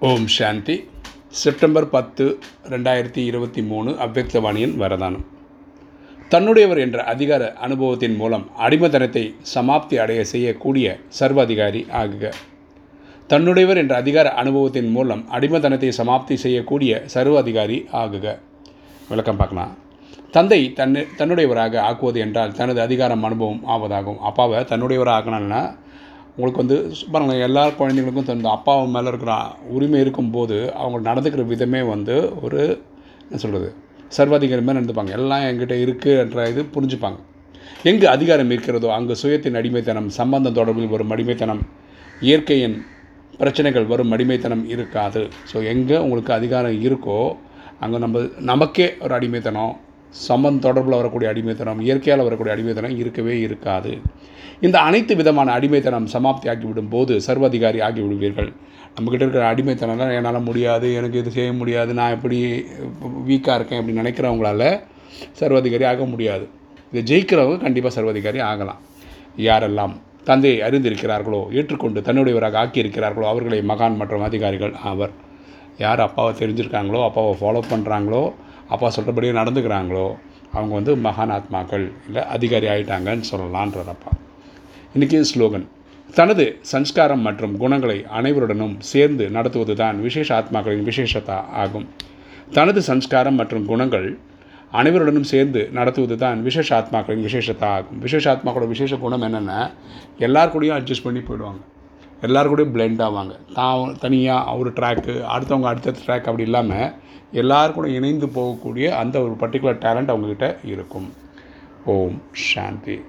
ஓம் சாந்தி. September பத்து ரெண்டாயிரத்தி இருபத்தி மூணு அவ்வக்தவாணியின் வரதானம். தன்னுடையவர் என்ற அதிகார அனுபவத்தின் மூலம் அடிமதனத்தை சமாப்தி அடைய செய்யக்கூடிய சர்வ அதிகாரி ஆகுக. தன்னுடையவர் என்ற அதிகார அனுபவத்தின் மூலம் அடிமதனத்தை சமாப்தி செய்யக்கூடிய சர்வ அதிகாரி ஆகுக. விளக்கம் பார்க்கலாம். தந்தை தன்னு தன்னுடையவராக ஆக்குவது என்றால் தனது அதிகாரம் அனுபவம் ஆவதாகும். அப்பாவை தன்னுடையவராக ஆக்கணும்னா உங்களுக்கு வந்து பாருங்கள் எல்லா குழந்தைங்களுக்கும் தந்த அப்பா மேலே இருக்கிற உரிமை இருக்கும்போது அவங்க நடந்துக்கிற விதமே வந்து ஒரு என்ன சொல்கிறது சர்வாதிகாரி மாதிரி நடந்துப்பாங்க. எல்லாம் என்கிட்ட இருக்குன்ற இது புரிஞ்சுப்பாங்க. எங்கே அதிகாரம் இருக்கிறதோ அங்கே சுயத்தின் அடிமைத்தனம் சம்பந்தம் தொடர்பில் வரும் அடிமைத்தனம் இயற்கையின் பிரச்சனைகள் வரும் அடிமைத்தனம் இருக்காது. ஸோ எங்கே உங்களுக்கு அதிகாரம் இருக்கோ அங்கே நம்ம நமக்கே ஒரு அடிமைத்தனம் சம்பந்த தொடர்பில் வரக்கூடிய அடிமைத்தனம் இயற்கையால் வரக்கூடிய அடிமைத்தனம் இருக்கவே இருக்காது. இந்த அனைத்து விதமான அடிமைத்தனம் சமாப்தி ஆகிவிடும் போது சர்வாதிகாரி ஆகிவிடுவீர்கள். நம்மக்கிட்ட இருக்கிற அடிமைத்தனம்லாம் என்னால் முடியாது எனக்கு இது செய்ய முடியாது நான் எப்படி வீக்காக இருக்கேன் அப்படின்னு நினைக்கிறவங்களால சர்வாதிகாரி ஆக முடியாது. இதை ஜெயிக்கிறவங்க கண்டிப்பாக சர்வாதிகாரி ஆகலாம். யாரெல்லாம் தந்தையை அறிந்திருக்கிறார்களோ ஏற்றுக்கொண்டு தன்னுடையவராக ஆக்கியிருக்கிறார்களோ அவர்களை மகான் மற்றும் அதிகாரிகள் ஆவர். யார் அப்பாவை தெரிஞ்சிருக்காங்களோ அப்பாவை ஃபாலோ பண்ணுறாங்களோ அப்பா சொல்கிறபடியே நடந்துக்கிறாங்களோ அவங்க வந்து மகான் ஆத்மாக்கள் இல்லை அதிகாரி ஆகிட்டாங்கன்னு சொல்லலான்றார் அப்பா. இன்றைக்கி ஸ்லோகன். தனது சன்ஸ்காரம் மற்றும் குணங்களை அனைவருடனும் சேர்ந்து நடத்துவது தான் விசேஷ ஆத்மாக்களின் விசேஷத்தா ஆகும். தனது சன்ஸ்காரம் மற்றும் குணங்கள் அனைவருடனும் சேர்ந்து நடத்துவது தான் விசேஷ ஆத்மாக்களின் விசேஷத்தா ஆகும். விசேஷ ஆத்மாக்களோட விசேஷ குணம் என்னென்னா எல்லார் கூடயும் அட்ஜஸ்ட் பண்ணி போயிடுவாங்க. எல்லாரு கூடயும் பிளெண்ட் ஆவாங்க. தான் தனியாக ஒரு ட்ராக்கு அடுத்தவங்க அடுத்த ட்ராக் அப்படி இல்லாமல் எல்லார் கூட இணைந்து போகக்கூடிய அந்த ஒரு பர்டிகுலர் டேலண்ட் அவங்கக்கிட்ட இருக்கும். ஓம் சாந்தி.